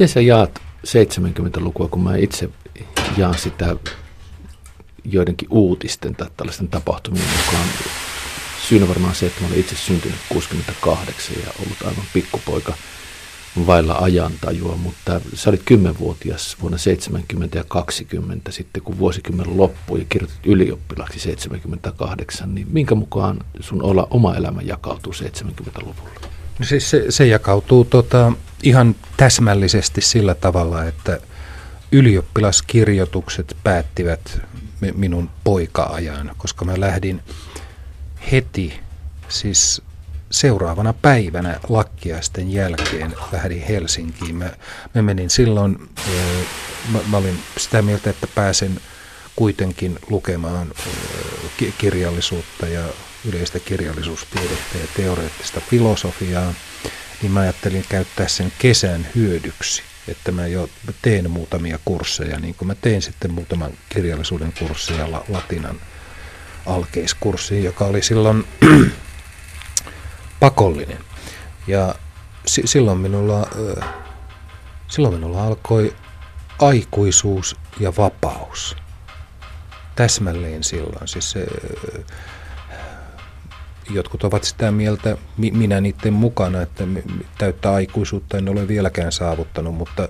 Miten sä jaat 70-lukua, kun mä itse jaan sitä joidenkin uutisten tai tällaisten tapahtumien mukaan. Syynä varmaan se, että mä olin itse syntynyt 68 ja ollut aivan pikkupoika vailla ajantajua, mutta sä olit 10-vuotias vuonna 70 ja 20 sitten, kun vuosikymmen loppui ja kirjoitit ylioppilaksi 78, niin minkä mukaan sun olla, oma elämä jakautuu 70-luvulla? No siis se, se jakautuu tota, ihan täsmällisesti sillä tavalla, että ylioppilaskirjoitukset päättivät minun poika-ajan, koska mä lähdin heti, siis seuraavana päivänä lakkiaisten jälkeen lähdin Helsinkiin. Mä, mä menin silloin, mä, mä olin sitä mieltä, että pääsen kuitenkin lukemaan kirjallisuutta ja yleistä kirjallisuustiedettä ja teoreettista filosofiaa, niin mä ajattelin käyttää sen kesän hyödyksi että mä jo teen muutamia kursseja, niin kuin mä tein sitten muutaman kirjallisuuden kurssin ja latinan alkeiskurssin, joka oli silloin pakollinen. Ja si- silloin, minulla, silloin minulla alkoi aikuisuus ja vapaus. Täsmälleen silloin. Siis jotkut ovat sitä mieltä, minä niiden mukana, että täyttä aikuisuutta en ole vieläkään saavuttanut, mutta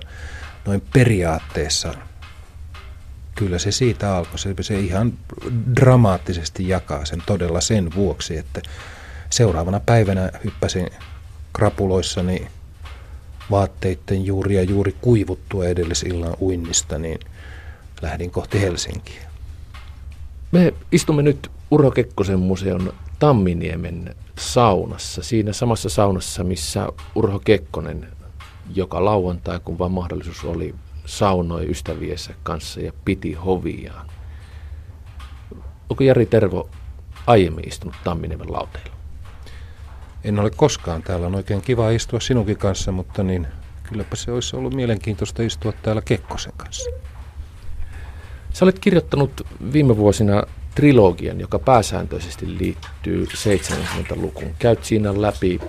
noin periaatteessa kyllä se siitä alkoi. Se, ihan dramaattisesti jakaa sen todella sen vuoksi, että seuraavana päivänä hyppäsin krapuloissani vaatteiden juuri ja juuri kuivuttua edellisillan uinnista, niin lähdin kohti Helsinkiä. Me istumme nyt Urho Kekkosen museon Tamminiemen saunassa, siinä samassa saunassa, missä Urho Kekkonen joka lauantai, kun vaan mahdollisuus oli, saunoi ystäviensä kanssa ja piti hoviaan. Onko Jari Tervo aiemmin istunut Tamminiemen lauteilla? En ole koskaan. Täällä on oikein kiva istua sinunkin kanssa, mutta niin kylläpä se olisi ollut mielenkiintoista istua täällä Kekkosen kanssa. Sä olet kirjoittanut viime vuosina trilogian, joka pääsääntöisesti liittyy 70-lukuun. Käyt siinä läpi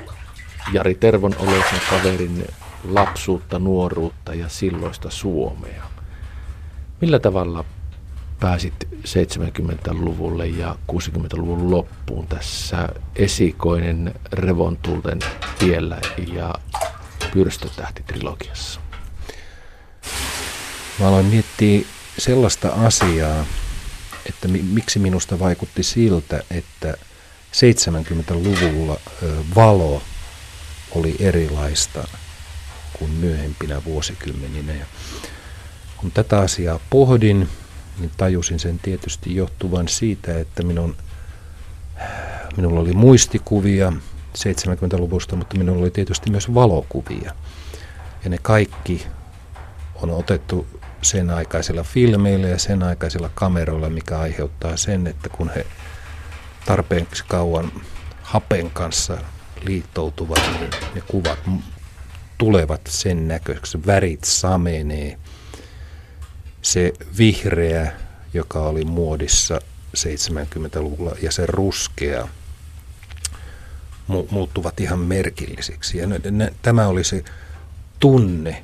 Jari Tervon oleisen kaverin lapsuutta, nuoruutta ja silloista Suomea. Millä tavalla pääsit 70-luvulle ja 60-luvun loppuun tässä esikoinen revontulten tiellä ja pyrstötähti-trilogiassa? Mä aloin miettiä sellaista asiaa, että mi, miksi minusta vaikutti siltä, että 70-luvulla valo oli erilaista kuin myöhempinä vuosikymmeninä. Ja kun tätä asiaa pohdin, niin tajusin sen tietysti johtuvan siitä, että minun, minulla oli muistikuvia 70-luvusta, mutta minulla oli tietysti myös valokuvia. Ja ne kaikki on otettu sen aikaisilla filmeillä ja sen aikaisilla kameroilla, mikä aiheuttaa sen, että kun he tarpeeksi kauan hapen kanssa liittoutuvat, niin ne kuvat tulevat sen näköiseksi. Värit samenee. Se vihreä, joka oli muodissa 70-luvulla, ja se ruskea mu- muuttuvat ihan merkillisiksi. Ja tämä oli se tunne,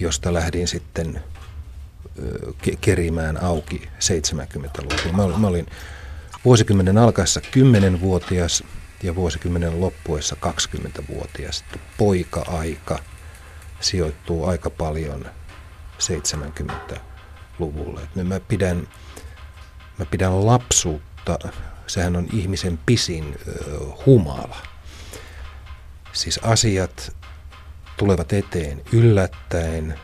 josta lähdin sitten kerimään auki 70-luvulla. Mä, olin vuosikymmenen alkaessa 10-vuotias ja vuosikymmenen loppuessa 20-vuotias. Poika-aika sijoittuu aika paljon 70-luvulle. Mä pidän, mä pidän lapsuutta, sehän on ihmisen pisin humala. Siis asiat tulevat eteen yllättäen,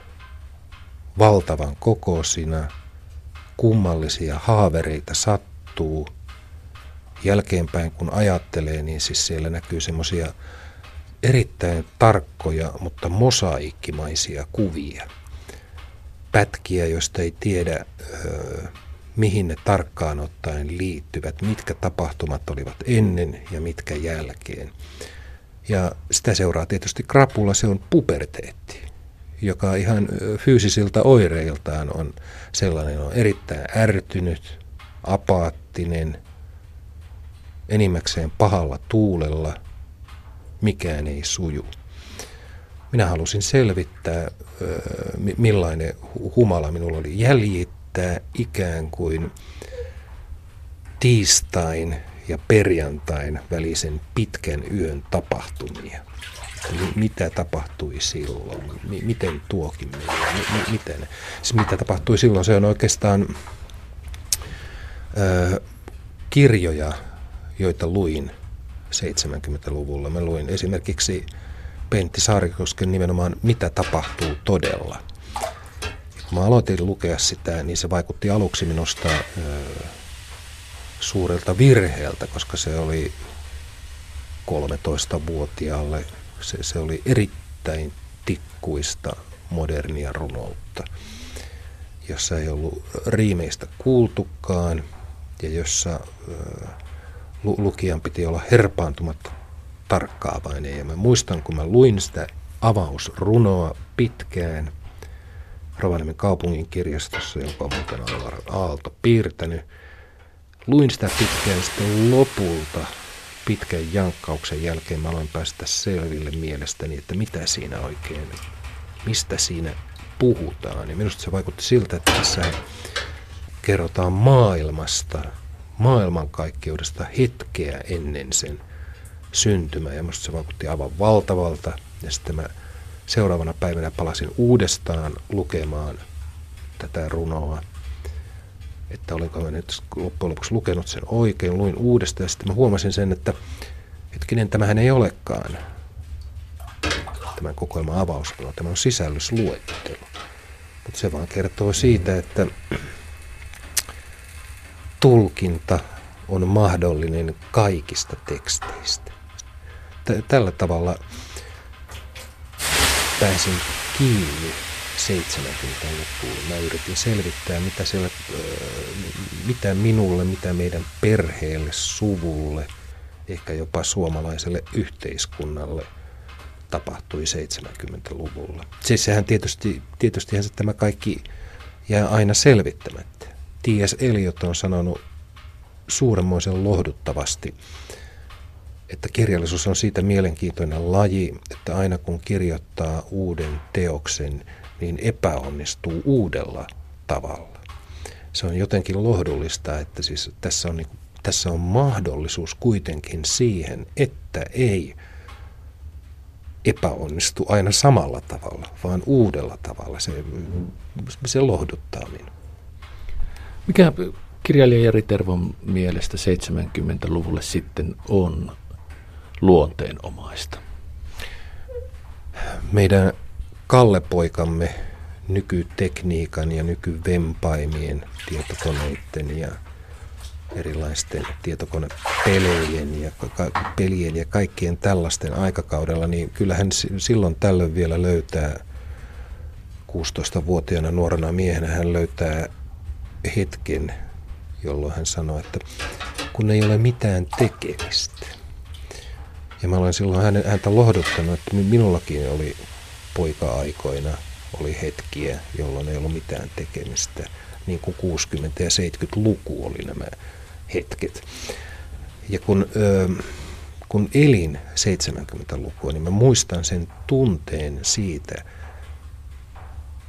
valtavan kokoisina, kummallisia haavereita sattuu. Jälkeenpäin kun ajattelee, niin siis siellä näkyy semmoisia erittäin tarkkoja, mutta mosaikkimaisia kuvia. Pätkiä, joista ei tiedä, mihin ne tarkkaan ottaen liittyvät, mitkä tapahtumat olivat ennen ja mitkä jälkeen. Ja sitä seuraa tietysti krapula, se on puberteetti, joka ihan fyysisiltä oireiltaan on sellainen, on erittäin ärtynyt, apaattinen, enimmäkseen pahalla tuulella, mikään ei suju. minä halusin selvittää, millainen humala minulla oli jäljittää ikään kuin tiistain ja perjantain välisen pitkän yön tapahtumia. Mitä tapahtui silloin? Miten tuokin meni? Miten? Siis mitä tapahtui silloin? Se on oikeastaan ö, kirjoja, joita luin 70-luvulla. Mä luin esimerkiksi Pentti Saarikosken nimenomaan Mitä tapahtuu todella. Kun mä aloitin lukea sitä, niin se vaikutti aluksi minusta ö, suurelta virheeltä, koska se oli 13-vuotiaalle, se, se oli erittäin tikkuista modernia runoutta, jossa ei ollut riimeistä kuultukaan ja jossa ö, lukijan piti olla herpaantumatta tarkkaavainen. Ja mä muistan, kun mä luin sitä avausrunoa pitkään Rovaniemen kaupungin kirjastossa, jonka on muuten Aalto piirtänyt. Luin sitä pitkään sitten lopulta pitkän jankkauksen jälkeen mä aloin päästä selville mielestäni, että mitä siinä oikein, mistä siinä puhutaan. Ja minusta se vaikutti siltä, että tässä kerrotaan maailmasta, maailmankaikkeudesta hetkeä ennen sen syntymä ja minusta se vaikutti aivan valtavalta. Ja sitten mä seuraavana päivänä palasin uudestaan lukemaan tätä runoa, että olinko mä nyt loppujen lopuksi lukenut sen oikein, luin uudestaan ja sitten mä huomasin sen, että hetkinen, tämähän ei olekaan tämän kokoelman avausruno, tämä on sisällysluettelo. Mutta se vaan kertoo siitä, että tulkinta on mahdollinen kaikista teksteistä tällä tavalla pääsin kiinni 70-lukuun. Mä yritin selvittää, mitä, siellä, mitä minulle, mitä meidän perheelle, suvulle, ehkä jopa suomalaiselle yhteiskunnalle tapahtui 70-luvulla. Siis sehän tietysti, tietystihän se tämä kaikki jää aina selvittämättä. T.S. Eliot on sanonut suuremmoisen lohduttavasti, että kirjallisuus on siitä mielenkiintoinen laji, että aina kun kirjoittaa uuden teoksen, niin epäonnistuu uudella tavalla. Se on jotenkin lohdullista, että siis tässä on, niin, tässä on mahdollisuus kuitenkin siihen, että ei epäonnistu aina samalla tavalla, vaan uudella tavalla. Se, se lohduttaa minua. Mikä kirjailija Jari Tervon mielestä 70-luvulle sitten on luonteenomaista? Meidän Kalle-poikamme nykytekniikan ja nykyvempaimien tietokoneiden ja erilaisten tietokonepelejen ja, ka- pelien ja kaikkien tällaisten aikakaudella, niin kyllähän silloin tällöin vielä löytää 16-vuotiaana nuorena miehenä hän löytää hetken, jolloin hän sanoo, että kun ei ole mitään tekemistä, ja mä olen silloin häntä lohduttanut, että minullakin oli poika-aikoina oli hetkiä, jolloin ei ollut mitään tekemistä. Niin kuin 60- ja 70-luku oli nämä hetket. Ja kun, kun elin 70-lukua, niin mä muistan sen tunteen siitä,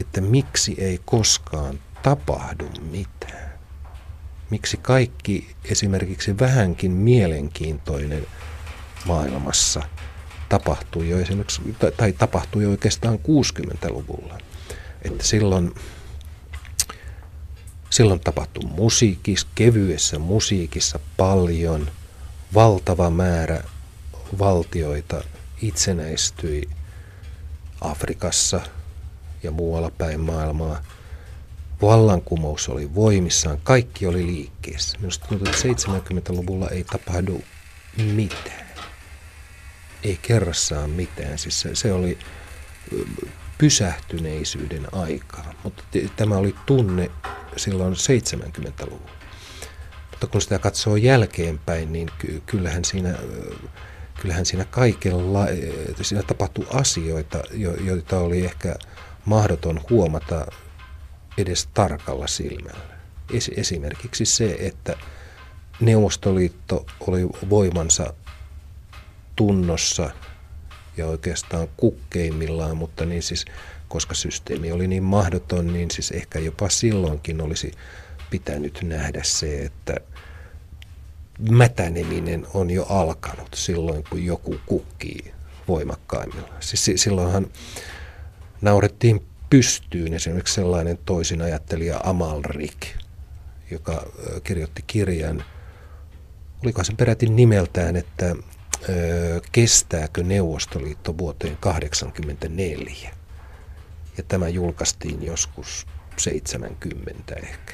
että miksi ei koskaan tapahdu mitään. Miksi kaikki esimerkiksi vähänkin mielenkiintoinen – maailmassa tapahtui jo esimerkiksi, tai tapahtui jo oikeastaan 60-luvulla. Että silloin, silloin tapahtui musiikissa, kevyessä musiikissa paljon, valtava määrä valtioita itsenäistyi Afrikassa ja muualla päin maailmaa. Vallankumous oli voimissaan, kaikki oli liikkeessä. Minusta tuntuu, että 70-luvulla ei tapahdu mitään ei kerrassaan mitään. Siis se, se oli pysähtyneisyyden aikaa, mutta tämä oli tunne silloin 70-luvulla. Mutta kun sitä katsoo jälkeenpäin, niin kyllähän siinä, kyllähän siinä kaikella, siinä tapahtui asioita, joita oli ehkä mahdoton huomata edes tarkalla silmällä. Esimerkiksi se, että Neuvostoliitto oli voimansa tunnossa ja oikeastaan kukkeimmillaan, mutta niin siis, koska systeemi oli niin mahdoton, niin siis ehkä jopa silloinkin olisi pitänyt nähdä se, että mätäneminen on jo alkanut silloin, kun joku kukkii voimakkaimmilla. Siis silloinhan naurettiin pystyyn esimerkiksi sellainen toisin ajattelija Amalrik, joka kirjoitti kirjan, oliko sen peräti nimeltään, että kestääkö Neuvostoliitto vuoteen 1984. Ja tämä julkaistiin joskus 70 ehkä.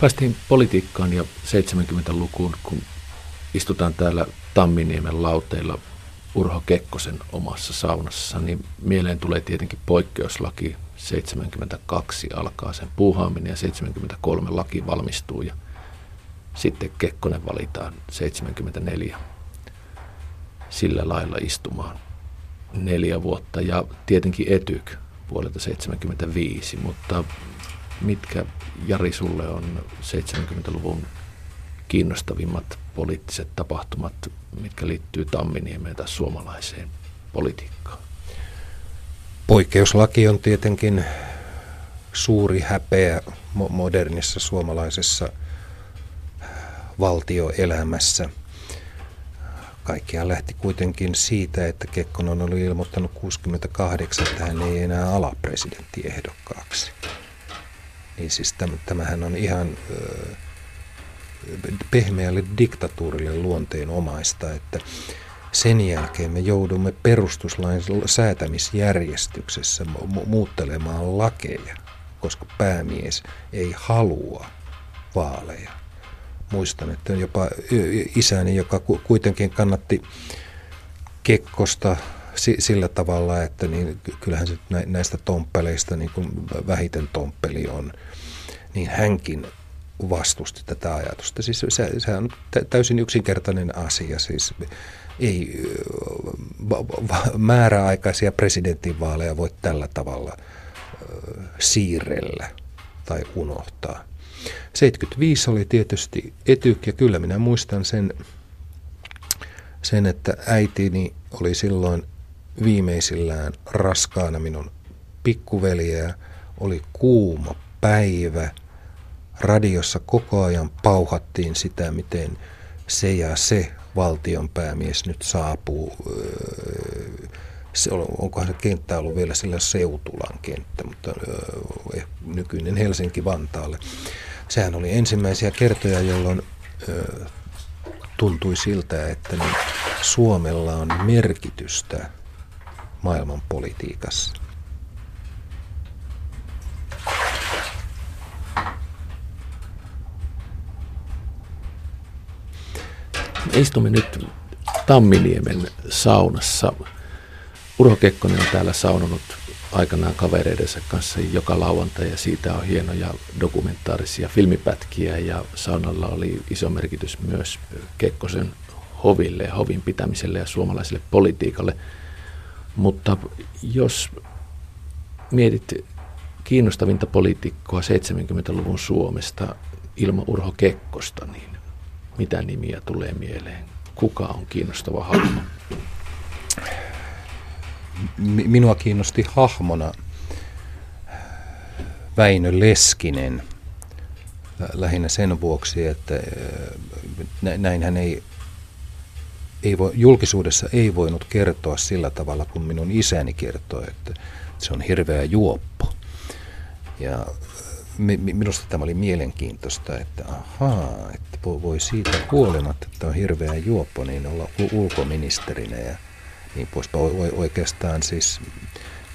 Päästiin politiikkaan ja 70-lukuun, kun istutaan täällä Tamminiemen lauteilla Urho Kekkosen omassa saunassa, niin mieleen tulee tietenkin poikkeuslaki. 72 alkaa sen puuhaaminen ja 73 laki valmistuu ja sitten Kekkonen valitaan 74 sillä lailla istumaan neljä vuotta ja tietenkin Etyk vuodelta 75, mutta mitkä Jari sulle on 70-luvun kiinnostavimmat poliittiset tapahtumat, mitkä liittyy Tamminiemeen tai suomalaiseen politiikkaan? Poikkeuslaki on tietenkin suuri häpeä modernissa suomalaisessa valtioelämässä. Kaikkiaan lähti kuitenkin siitä, että Kekkonen oli ilmoittanut 68, että hän ei enää ala presidenttiehdokkaaksi niin siis tämähän on ihan pehmeälle diktatuurille luonteenomaista, että sen jälkeen me joudumme perustuslain säätämisjärjestyksessä mu- muuttelemaan lakeja, koska päämies ei halua vaaleja. Muistan, että jopa isäni, joka kuitenkin kannatti Kekkosta sillä tavalla, että niin kyllähän se näistä tomppeleista niin kuin vähiten tomppeli on, niin hänkin vastusti tätä ajatusta. Siis se, se on täysin yksinkertainen asia. Siis ei määräaikaisia presidentinvaaleja voi tällä tavalla siirrellä tai unohtaa. 75 oli tietysti etyk ja kyllä minä muistan sen, sen että äitini oli silloin viimeisillään raskaana minun pikkuveliä. Oli kuuma päivä. Radiossa koko ajan pauhattiin sitä, miten se ja se valtionpäämies nyt saapuu. Se, onkohan se kenttä ollut vielä sillä Seutulan kenttä, mutta eh, nykyinen Helsinki-Vantaalle. Sehän oli ensimmäisiä kertoja, jolloin tuntui siltä, että niin Suomella on merkitystä maailman politiikassa. Istumme nyt Tamminiemen saunassa. Urho Kekkonen on täällä saunonut aikanaan kavereidensa kanssa joka lauantai ja siitä on hienoja dokumentaarisia filmipätkiä ja saunalla oli iso merkitys myös Kekkosen hoville ja hovin pitämiselle ja suomalaiselle politiikalle – mutta jos mietit kiinnostavinta poliitikkoa 70-luvun Suomesta ilman Urho Kekkosta, niin mitä nimiä tulee mieleen? Kuka on kiinnostava hahmo? Minua kiinnosti hahmona Väinö Leskinen lähinnä sen vuoksi, että näin hän ei ei voi, julkisuudessa ei voinut kertoa sillä tavalla, kun minun isäni kertoi, että se on hirveä juoppo. Ja minusta tämä oli mielenkiintoista, että ahaa, että voi siitä huolimatta, että on hirveä juoppo, niin olla ulkoministerinä ja niin poispa Oikeastaan siis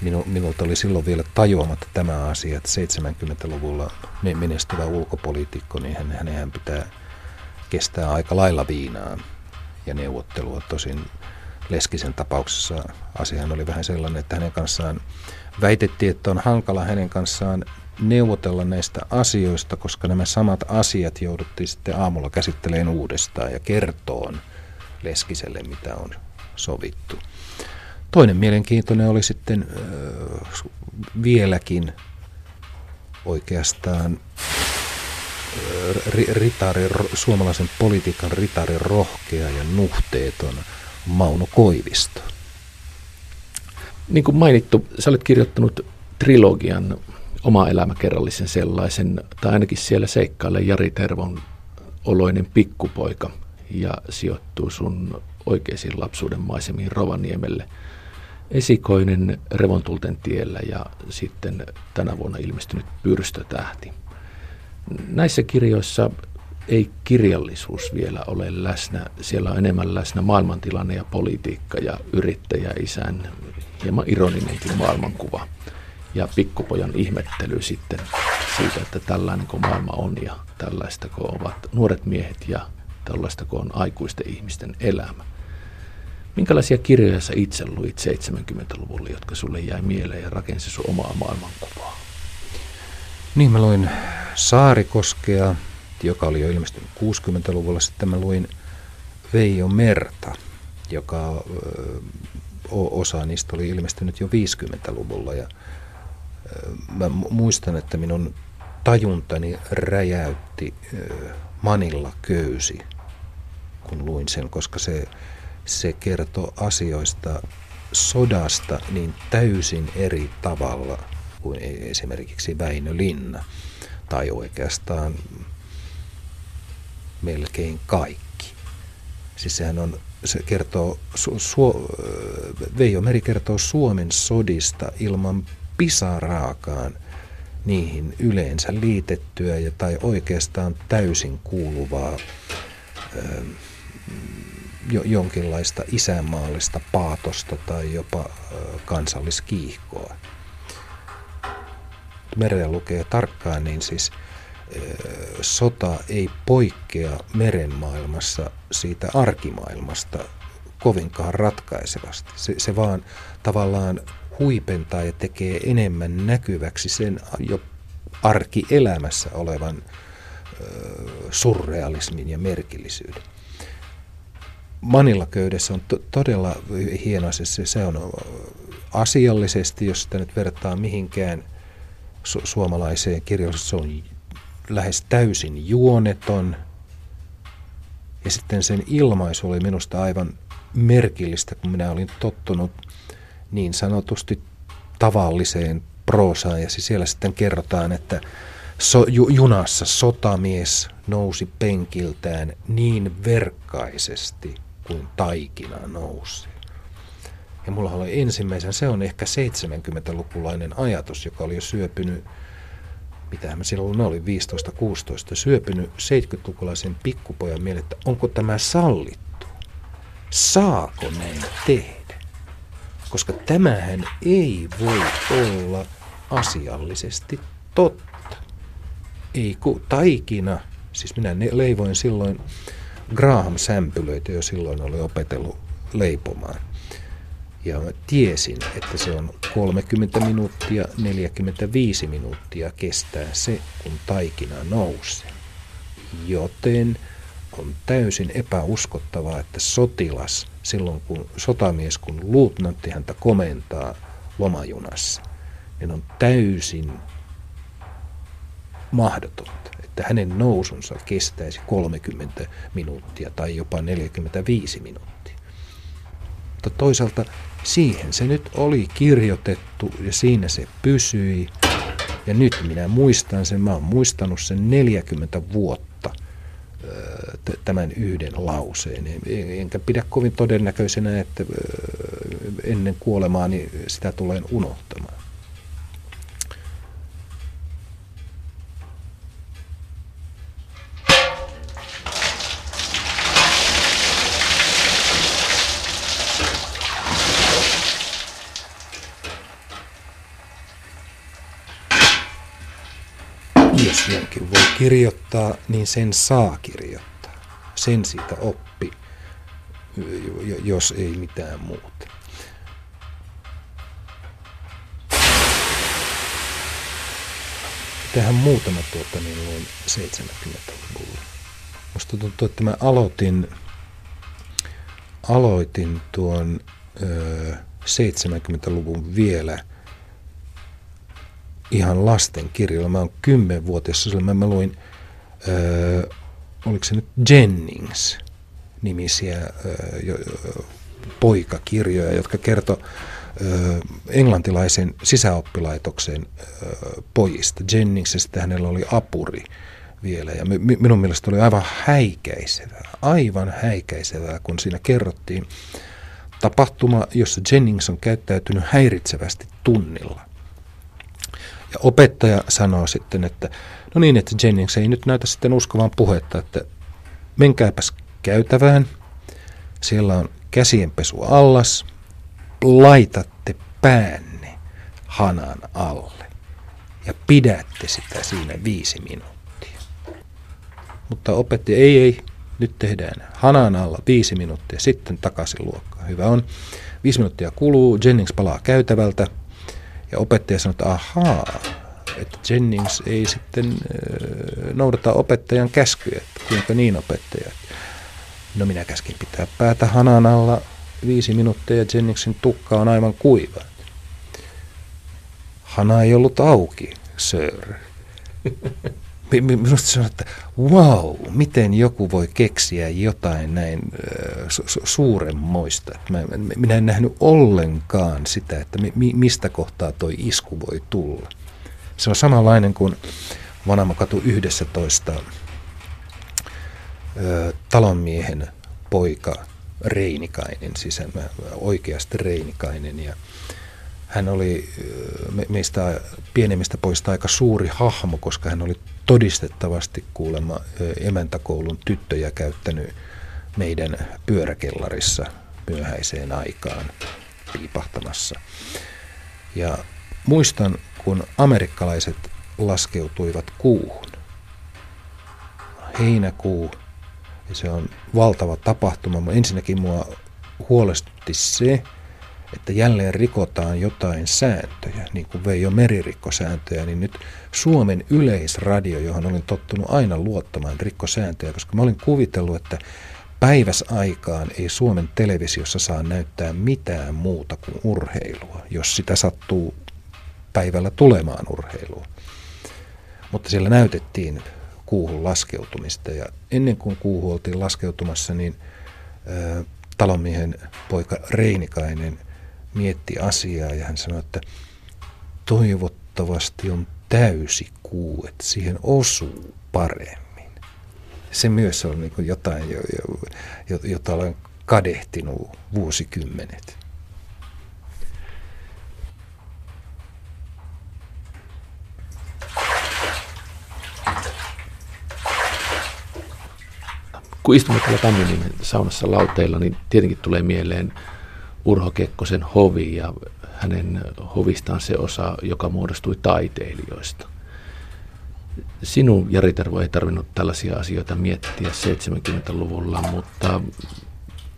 minu, minulta oli silloin vielä tajuamatta tämä asia, että 70-luvulla menestyvä ulkopoliitikko, niin hän, hänen pitää kestää aika lailla viinaa ja neuvottelua. Tosin Leskisen tapauksessa asiahan oli vähän sellainen, että hänen kanssaan väitettiin, että on hankala hänen kanssaan neuvotella näistä asioista, koska nämä samat asiat jouduttiin sitten aamulla käsittelemään uudestaan ja kertoon Leskiselle, mitä on sovittu. Toinen mielenkiintoinen oli sitten äh, vieläkin oikeastaan ritari, suomalaisen politiikan ritari rohkea ja nuhteeton Mauno Koivisto. Niin kuin mainittu, sä olet kirjoittanut trilogian oma elämäkerrallisen sellaisen, tai ainakin siellä seikkailee Jari Tervon oloinen pikkupoika ja sijoittuu sun oikeisiin lapsuuden maisemiin Rovaniemelle. Esikoinen Revontulten tiellä ja sitten tänä vuonna ilmestynyt Pyrstötähti. Näissä kirjoissa ei kirjallisuus vielä ole läsnä. Siellä on enemmän läsnä maailmantilanne ja politiikka ja yrittäjä isän hieman ironinenkin maailmankuva. Ja pikkupojan ihmettely sitten siitä, että tällainen kuin maailma on ja tällaista kuin ovat nuoret miehet ja tällaista kuin on aikuisten ihmisten elämä. Minkälaisia kirjoja sä itse luit 70-luvulla, jotka sulle jäi mieleen ja rakensi sun omaa maailmankuvaa? Niin, mä luin Saarikoskea, joka oli jo ilmestynyt 60-luvulla. Sitten mä luin Veijo Merta, joka osa niistä oli ilmestynyt jo 50-luvulla. Ja mä muistan, että minun tajuntani räjäytti Manilla köysi, kun luin sen, koska se, se kertoo asioista sodasta niin täysin eri tavalla – kuin e- esimerkiksi Väinö Linna tai oikeastaan melkein kaikki. Siis sehän on, se kertoo, su, su, Veijo Meri kertoo Suomen sodista ilman pisaraakaan niihin yleensä liitettyä ja tai oikeastaan täysin kuuluvaa ö, jo, jonkinlaista isänmaallista paatosta tai jopa ö, kansalliskiihkoa merellä lukee tarkkaan, niin siis sota ei poikkea merenmaailmassa siitä arkimaailmasta kovinkaan ratkaisevasti. Se, se vaan tavallaan huipentaa ja tekee enemmän näkyväksi sen jo arkielämässä olevan surrealismin ja merkillisyyden. Manilla köydessä on to- todella hieno se, se on asiallisesti, jos sitä nyt vertaa mihinkään – su- suomalaiseen kirjallisuuteen. Se on lähes täysin juoneton. Ja sitten sen ilmaisu oli minusta aivan merkillistä, kun minä olin tottunut niin sanotusti tavalliseen proosaan. Ja siellä sitten kerrotaan, että so, ju, junassa sotamies nousi penkiltään niin verkkaisesti kuin taikina nousi. Ja mulla oli ensimmäisen, se on ehkä 70-lukulainen ajatus, joka oli jo syöpynyt, mitä mä silloin oli 15-16, syöpynyt 70-lukulaisen pikkupojan mieleen, että onko tämä sallittu? Saako näin tehdä? Koska tämähän ei voi olla asiallisesti totta. Ei ku, taikina, siis minä leivoin silloin Graham-sämpylöitä jo silloin oli opetellut leipomaan. Ja tiesin, että se on 30 minuuttia, 45 minuuttia kestää se, kun taikina nousee. Joten on täysin epäuskottavaa, että sotilas, silloin kun sotamies, kun luutnantti häntä komentaa lomajunassa, niin on täysin mahdotonta, että hänen nousunsa kestäisi 30 minuuttia tai jopa 45 minuuttia. Mutta toisaalta siihen se nyt oli kirjoitettu ja siinä se pysyi. Ja nyt minä muistan sen, mä oon muistanut sen 40 vuotta tämän yhden lauseen. Enkä pidä kovin todennäköisenä, että ennen kuolemaani sitä tulen unohtamaan. jos jonkin voi kirjoittaa, niin sen saa kirjoittaa. Sen siitä oppi jos ei mitään muuta. Tähän muutama tuota niin luin 70-luvulla. Musta tuntuu, että mä aloitin, aloitin tuon ö, 70-luvun vielä ihan lasten kirjalla. Mä oon kymmenvuotias, mä, mä luin, ö, oliko se nyt Jennings nimisiä ö, jo, poikakirjoja, jotka kertoi englantilaisen sisäoppilaitoksen pojista. Jenningsistä hänellä oli apuri vielä. Ja minun mielestä oli aivan häikäisevää, aivan häikäisevää, kun siinä kerrottiin tapahtuma, jossa Jennings on käyttäytynyt häiritsevästi tunnilla. Ja opettaja sanoo sitten, että no niin, että Jennings ei nyt näytä sitten uskovan puhetta, että menkääpäs käytävään, siellä on käsienpesu allas, laitatte päänne hanan alle ja pidätte sitä siinä viisi minuuttia. Mutta opettaja, ei, ei, nyt tehdään hanan alla viisi minuuttia, sitten takaisin luokkaan. Hyvä on. Viisi minuuttia kuluu, Jennings palaa käytävältä ja opettaja sanoo, että ahaa, että Jennings ei sitten äh, noudata opettajan käskyjä. Että kuinka niin opettaja? No minä käskin pitää päätä hanan alla viisi minuuttia ja Jenningsin tukka on aivan kuiva. Hana ei ollut auki, sir. Minusta se on, että wow, miten joku voi keksiä jotain näin su- suuremmoista. Minä en nähnyt ollenkaan sitä, että mi- mistä kohtaa toi isku voi tulla. Se on samanlainen kuin Vanamakatu 11 talonmiehen poika Reinikainen, siis oikeasti Reinikainen. Ja hän oli me, meistä pienemmistä poista aika suuri hahmo, koska hän oli todistettavasti kuulemma emäntäkoulun tyttöjä käyttänyt meidän pyöräkellarissa myöhäiseen aikaan piipahtamassa. Ja muistan, kun amerikkalaiset laskeutuivat kuuhun. Heinäkuu ja se on valtava tapahtuma. Ensinnäkin mua huolestutti se, että jälleen rikotaan jotain sääntöjä, niin kuin Veijo Meri sääntöjä, niin nyt Suomen yleisradio, johon olin tottunut aina luottamaan, rikkosääntöjä, koska mä olin kuvitellut, että päiväsaikaan ei Suomen televisiossa saa näyttää mitään muuta kuin urheilua, jos sitä sattuu päivällä tulemaan urheilua. Mutta siellä näytettiin kuuhun laskeutumista. Ja ennen kuin kuuhu oltiin laskeutumassa, niin talonmiehen poika Reinikainen mietti asiaa ja hän sanoi, että toivottavasti on täysi kuu, että siihen osuu paremmin. Se myös on niin jotain, jota olen kadehtinut vuosikymmenet. kun istumme täällä Tamminiemen saunassa lauteilla, niin tietenkin tulee mieleen Urho Kekkosen hovi ja hänen hovistaan se osa, joka muodostui taiteilijoista. Sinun, Jari Tervo, ei tarvinnut tällaisia asioita miettiä 70-luvulla, mutta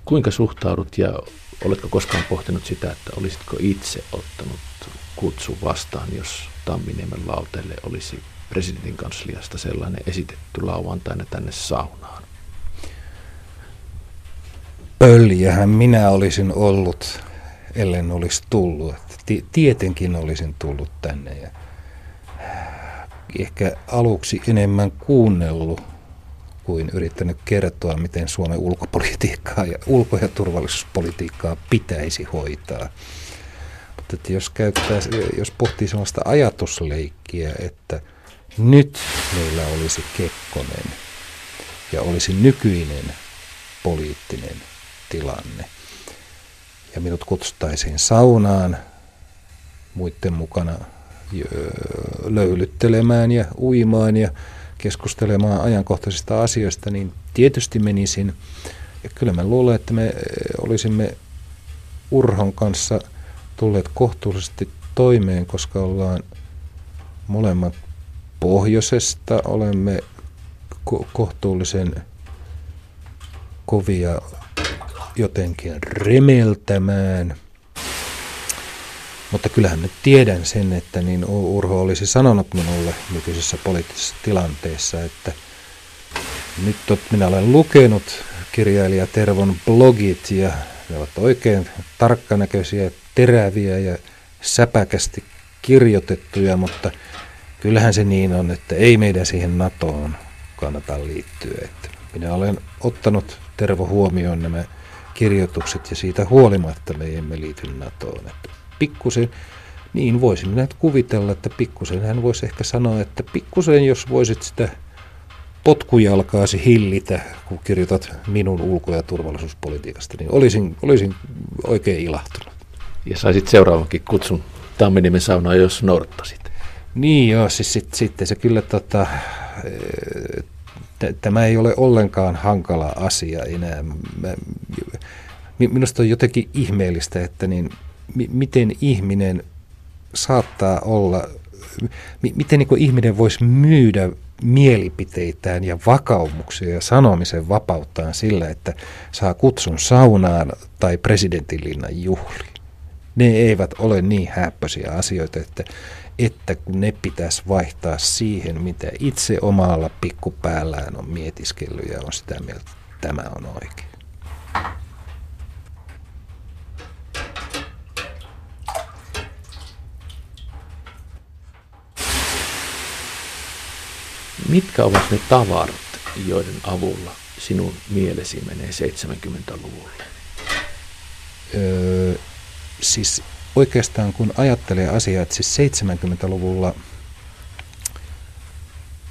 kuinka suhtaudut ja oletko koskaan pohtinut sitä, että olisitko itse ottanut kutsu vastaan, jos Tamminiemen lauteelle olisi presidentin kansliasta sellainen esitetty lauantaina tänne saunaan? Pöljähän minä olisin ollut, ellen olisi tullut. Tietenkin olisin tullut tänne ja ehkä aluksi enemmän kuunnellut kuin yrittänyt kertoa, miten Suomen ulkopolitiikkaa ja ulko- ja turvallisuuspolitiikkaa pitäisi hoitaa. Mutta että jos, käyttää, jos pohtii sellaista ajatusleikkiä, että nyt meillä olisi Kekkonen ja olisi nykyinen poliittinen tilanne. Ja minut kutsuttaisiin saunaan muiden mukana löylyttelemään ja uimaan ja keskustelemaan ajankohtaisista asioista, niin tietysti menisin. Ja kyllä mä luulen, että me olisimme Urhon kanssa tulleet kohtuullisesti toimeen, koska ollaan molemmat pohjoisesta, olemme ko- kohtuullisen kovia jotenkin remeltämään. Mutta kyllähän nyt tiedän sen, että niin Urho olisi sanonut minulle nykyisessä poliittisessa tilanteessa, että nyt minä olen lukenut kirjailija Tervon blogit ja ne ovat oikein tarkkanäköisiä, teräviä ja säpäkästi kirjoitettuja, mutta kyllähän se niin on, että ei meidän siihen NATOon kannata liittyä. Että minä olen ottanut Tervo huomioon nämä kirjoitukset ja siitä huolimatta me emme liity NATOon. Että pikkusen, niin voisin minä kuvitella, että pikkusen hän voisi ehkä sanoa, että pikkusen jos voisit sitä potkujalkaasi hillitä, kun kirjoitat minun ulko- ja turvallisuuspolitiikasta, niin olisin, olisin oikein ilahtunut. Ja saisit seuraavankin kutsun Tamminiemen saunaan, jos noudattasit. Niin joo, siis sit, sitten se kyllä tota, tämä ei ole ollenkaan hankala asia enää. Mä, minusta on jotenkin ihmeellistä, että niin, miten ihminen saattaa olla, miten niin ihminen voisi myydä mielipiteitään ja vakaumuksia ja sanomisen vapauttaan sillä, että saa kutsun saunaan tai presidentinlinnan juhliin. Ne eivät ole niin häppöisiä asioita, että, että kun ne pitäisi vaihtaa siihen, mitä itse omalla pikkupäällään on mietiskellyt ja on sitä mieltä, että tämä on oikein. Mitkä ovat ne tavarat, joiden avulla sinun mielesi menee 70-luvulle? Öö, siis oikeastaan kun ajattelee asiaa, että siis 70-luvulla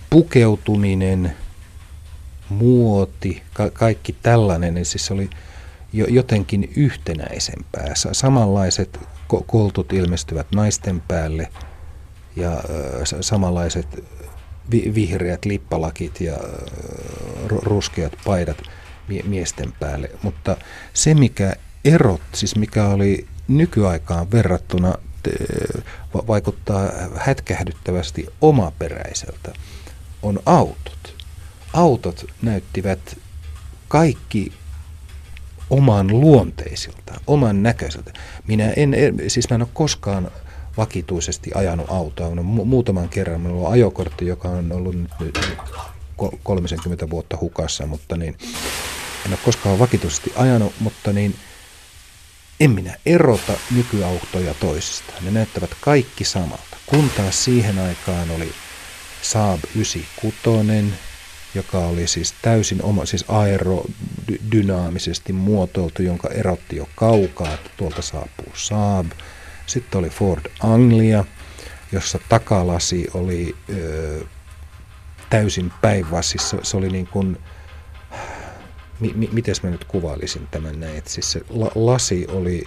pukeutuminen, muoti, ka- kaikki tällainen, niin siis oli jo, jotenkin yhtenäisempää. Samanlaiset koltut ilmestyvät naisten päälle ja ö, samanlaiset vi- vihreät lippalakit ja ruskeat paidat miesten päälle. Mutta se, mikä erot, siis mikä oli nykyaikaan verrattuna, vaikuttaa hätkähdyttävästi omaperäiseltä, on autot. Autot näyttivät kaikki oman luonteisilta, oman näköiseltä. Minä en, siis mä en ole koskaan vakituisesti ajanut autoa. Mu- muutaman kerran minulla on ajokortti, joka on ollut nyt 30 vuotta hukassa, mutta niin, en ole koskaan vakituisesti ajanut, mutta niin, en minä erota nykyautoja toisistaan. Ne näyttävät kaikki samalta. Kun taas siihen aikaan oli Saab 96, joka oli siis täysin oma, siis aerodynaamisesti muotoiltu, jonka erotti jo kaukaa, että tuolta saapuu Saab. Sitten oli Ford Anglia, jossa takalasi oli ö, täysin päinvastoin. Se oli niin kuin, mi, mi, miten mä nyt kuvailisin tämän näin, että siis se la, lasi oli,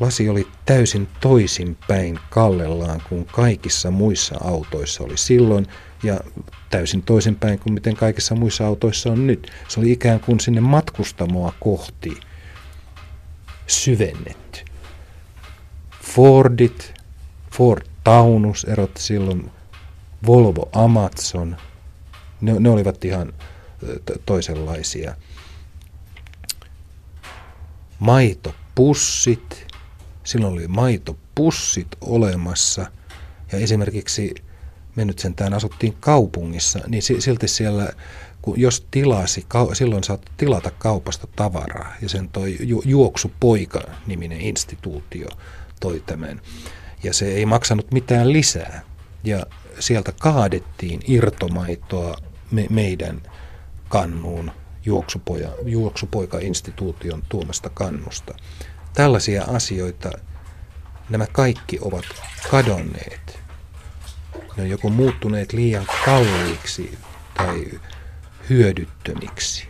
lasi oli täysin toisinpäin kallellaan kuin kaikissa muissa autoissa oli silloin ja täysin toisinpäin kuin miten kaikissa muissa autoissa on nyt. Se oli ikään kuin sinne matkustamoa kohti syvennetty. Fordit, Ford Taunus erotti silloin, Volvo Amazon, ne, ne olivat ihan toisenlaisia. Maitopussit, silloin oli maitopussit olemassa ja esimerkiksi me nyt sentään asuttiin kaupungissa, niin silti siellä, kun jos tilasi, silloin saat tilata kaupasta tavaraa ja sen toi ju, Juoksupoika-niminen instituutio toi tämän. Ja se ei maksanut mitään lisää. Ja sieltä kaadettiin irtomaitoa me, meidän kannuun juoksupoja, juoksupoika-instituution tuomasta kannusta. Tällaisia asioita, nämä kaikki ovat kadonneet. Ne on joko muuttuneet liian kalliiksi tai hyödyttömiksi.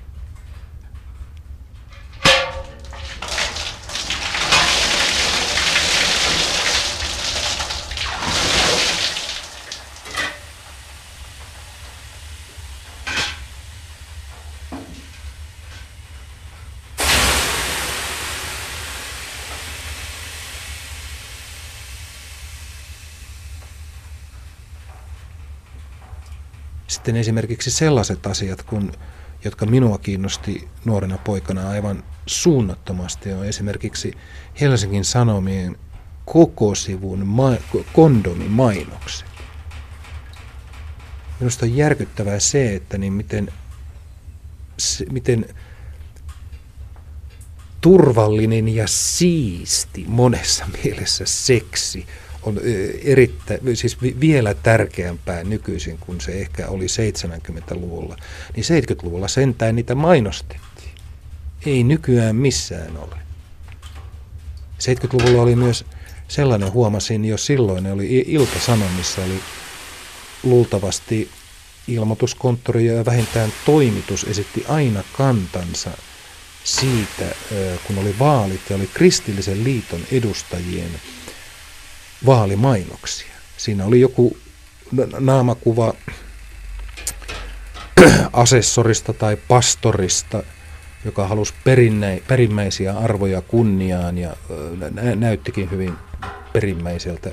Sitten esimerkiksi sellaiset asiat, kun jotka minua kiinnosti nuorena poikana aivan suunnattomasti, on esimerkiksi Helsingin Sanomien koko sivun ma- kondomimainokset. Minusta on järkyttävää se, että niin miten, se, miten turvallinen ja siisti monessa mielessä seksi on erittäin, siis vielä tärkeämpää nykyisin kuin se ehkä oli 70-luvulla. Niin 70-luvulla sentään niitä mainostettiin. Ei nykyään missään ole. 70-luvulla oli myös sellainen, huomasin jo silloin, oli Ilta-Sanomissa oli luultavasti ilmoituskonttori ja vähintään toimitus esitti aina kantansa siitä, kun oli vaalit ja oli kristillisen liiton edustajien vaalimainoksia. Siinä oli joku naamakuva asessorista tai pastorista, joka halusi perinnä, perimmäisiä arvoja kunniaan ja näyttikin hyvin perimmäiseltä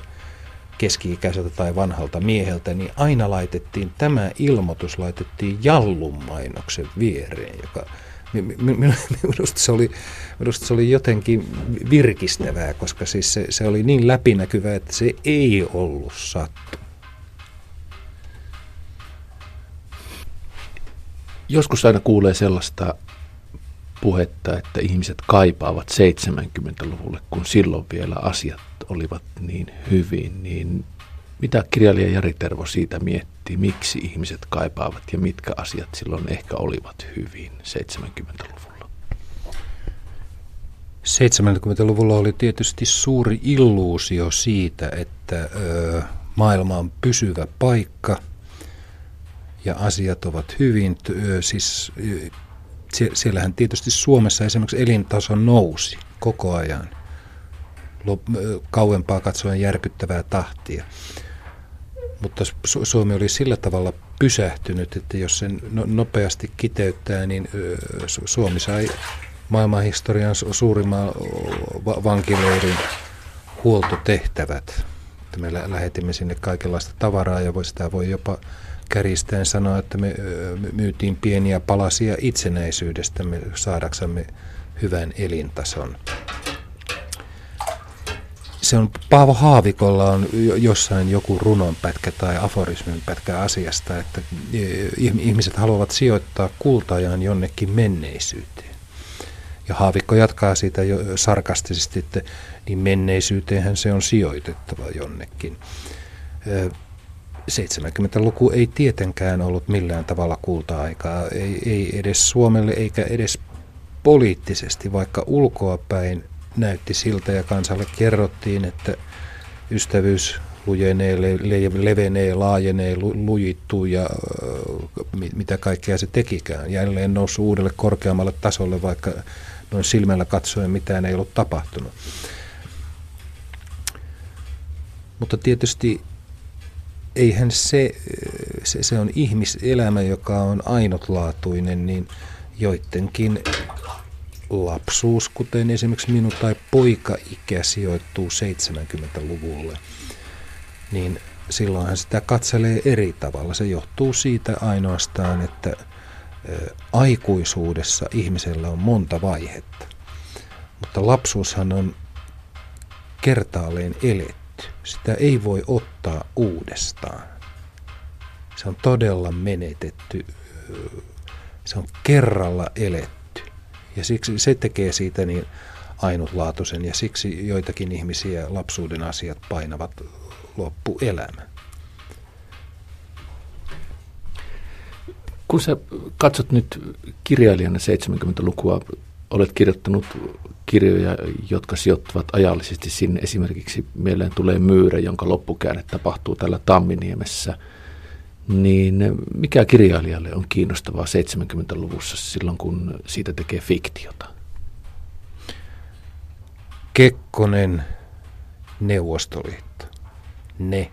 keski-ikäiseltä tai vanhalta mieheltä, niin aina laitettiin, tämä ilmoitus laitettiin Jallun mainoksen viereen, joka minusta se, oli, minusta se oli jotenkin virkistävää, koska siis se, se oli niin läpinäkyvää, että se ei ollut sattu. Joskus aina kuulee sellaista puhetta, että ihmiset kaipaavat 70-luvulle, kun silloin vielä asiat olivat niin hyvin, niin mitä kirjailija Jari Tervo siitä miettii, miksi ihmiset kaipaavat ja mitkä asiat silloin ehkä olivat hyvin 70-luvulla? 70-luvulla oli tietysti suuri illuusio siitä, että ö, maailma on pysyvä paikka ja asiat ovat hyvin. Ö, siis, siellähän tietysti Suomessa esimerkiksi elintaso nousi koko ajan kauempaa katsoen järkyttävää tahtia. Mutta Suomi oli sillä tavalla pysähtynyt, että jos sen no, nopeasti kiteyttää, niin Suomi sai maailmanhistorian suurimman vankileirin huoltotehtävät. Me lähetimme sinne kaikenlaista tavaraa ja sitä voi jopa kärjistäen sanoa, että me myytiin pieniä palasia itsenäisyydestämme saadaksamme hyvän elintason se on Paavo Haavikolla on jossain joku runonpätkä tai aforismin pätkä asiasta, että e, ihmiset haluavat sijoittaa kultajaan jonnekin menneisyyteen. Ja Haavikko jatkaa siitä jo sarkastisesti, että niin menneisyyteenhän se on sijoitettava jonnekin. 70-luku ei tietenkään ollut millään tavalla kulta-aikaa, ei, ei edes Suomelle eikä edes poliittisesti, vaikka ulkoapäin näytti siltä ja kansalle kerrottiin, että ystävyys lujenee, le, le, levenee, laajenee, lu, lujittuu ja äh, mitä kaikkea se tekikään. Jälleen noussut uudelle korkeammalle tasolle, vaikka noin silmällä katsoen mitään ei ollut tapahtunut. Mutta tietysti eihän se, se, se on ihmiselämä, joka on ainutlaatuinen, niin joidenkin lapsuus, kuten esimerkiksi minun tai poikaikä sijoittuu 70-luvulle, niin silloinhan sitä katselee eri tavalla. Se johtuu siitä ainoastaan, että aikuisuudessa ihmisellä on monta vaihetta. Mutta lapsuushan on kertaalleen eletty. Sitä ei voi ottaa uudestaan. Se on todella menetetty. Se on kerralla eletty ja siksi se tekee siitä niin ainutlaatuisen ja siksi joitakin ihmisiä lapsuuden asiat painavat loppuelämän. Kun sä katsot nyt kirjailijana 70-lukua, olet kirjoittanut kirjoja, jotka sijoittuvat ajallisesti sinne. Esimerkiksi mieleen tulee Myyrä, jonka loppukäänne tapahtuu täällä Tamminiemessä – niin mikä kirjailijalle on kiinnostavaa 70-luvussa silloin, kun siitä tekee fiktiota? Kekkonen, Neuvostoliitto, ne.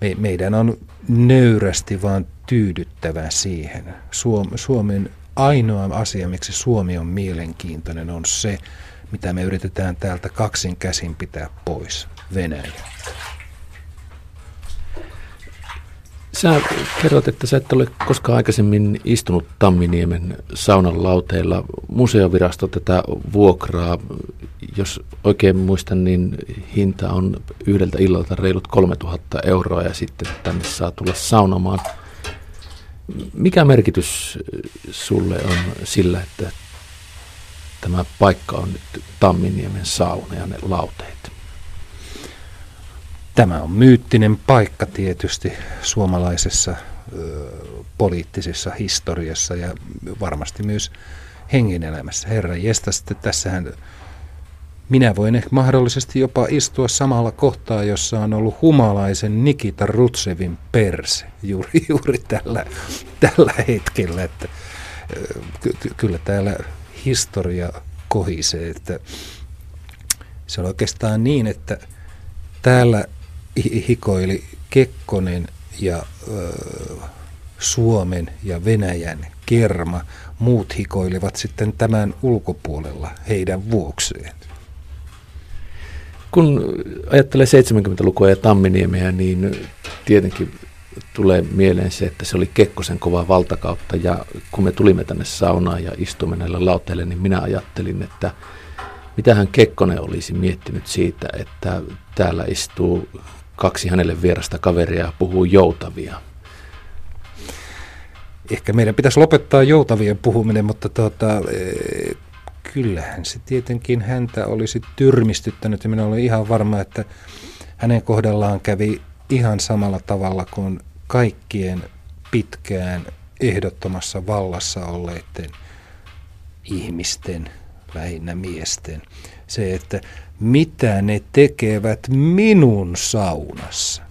Me, meidän on nöyrästi vaan tyydyttävä siihen. Suom, Suomen ainoa asia, miksi Suomi on mielenkiintoinen, on se, mitä me yritetään täältä kaksin käsin pitää pois, Venäjä. Sä kerrot, että sä et ole koskaan aikaisemmin istunut Tamminiemen saunan lauteilla. Museovirasto tätä vuokraa, jos oikein muistan, niin hinta on yhdeltä illalta reilut 3000 euroa ja sitten tänne saa tulla saunomaan. Mikä merkitys sulle on sillä, että tämä paikka on nyt Tamminiemen sauna ja ne lauteet? Tämä on myyttinen paikka tietysti suomalaisessa ö, poliittisessa historiassa ja varmasti myös hengenelämässä. Herra jesta, sitten tässähän minä voin ehkä mahdollisesti jopa istua samalla kohtaa, jossa on ollut humalaisen Nikita Rutsevin perse juuri, juuri tällä, tällä hetkellä. Että, ky- kyllä täällä historia kohisee. Että se on oikeastaan niin, että täällä hikoili Kekkonen ja Suomen ja Venäjän kerma. Muut hikoilevat sitten tämän ulkopuolella heidän vuokseen. Kun ajattelee 70-lukua ja Tamminiemeä, niin tietenkin tulee mieleen se, että se oli Kekkosen kova valtakautta. Ja kun me tulimme tänne saunaan ja istumme näillä lauteille, niin minä ajattelin, että mitähän Kekkonen olisi miettinyt siitä, että täällä istuu kaksi hänelle vierasta kaveria puhuu joutavia. Ehkä meidän pitäisi lopettaa joutavien puhuminen, mutta tuota, e, kyllähän se tietenkin häntä olisi tyrmistyttänyt ja minä olen ihan varma, että hänen kohdallaan kävi ihan samalla tavalla kuin kaikkien pitkään ehdottomassa vallassa olleiden ihmisten, lähinnä miesten. Se, että mitä ne tekevät minun saunassa.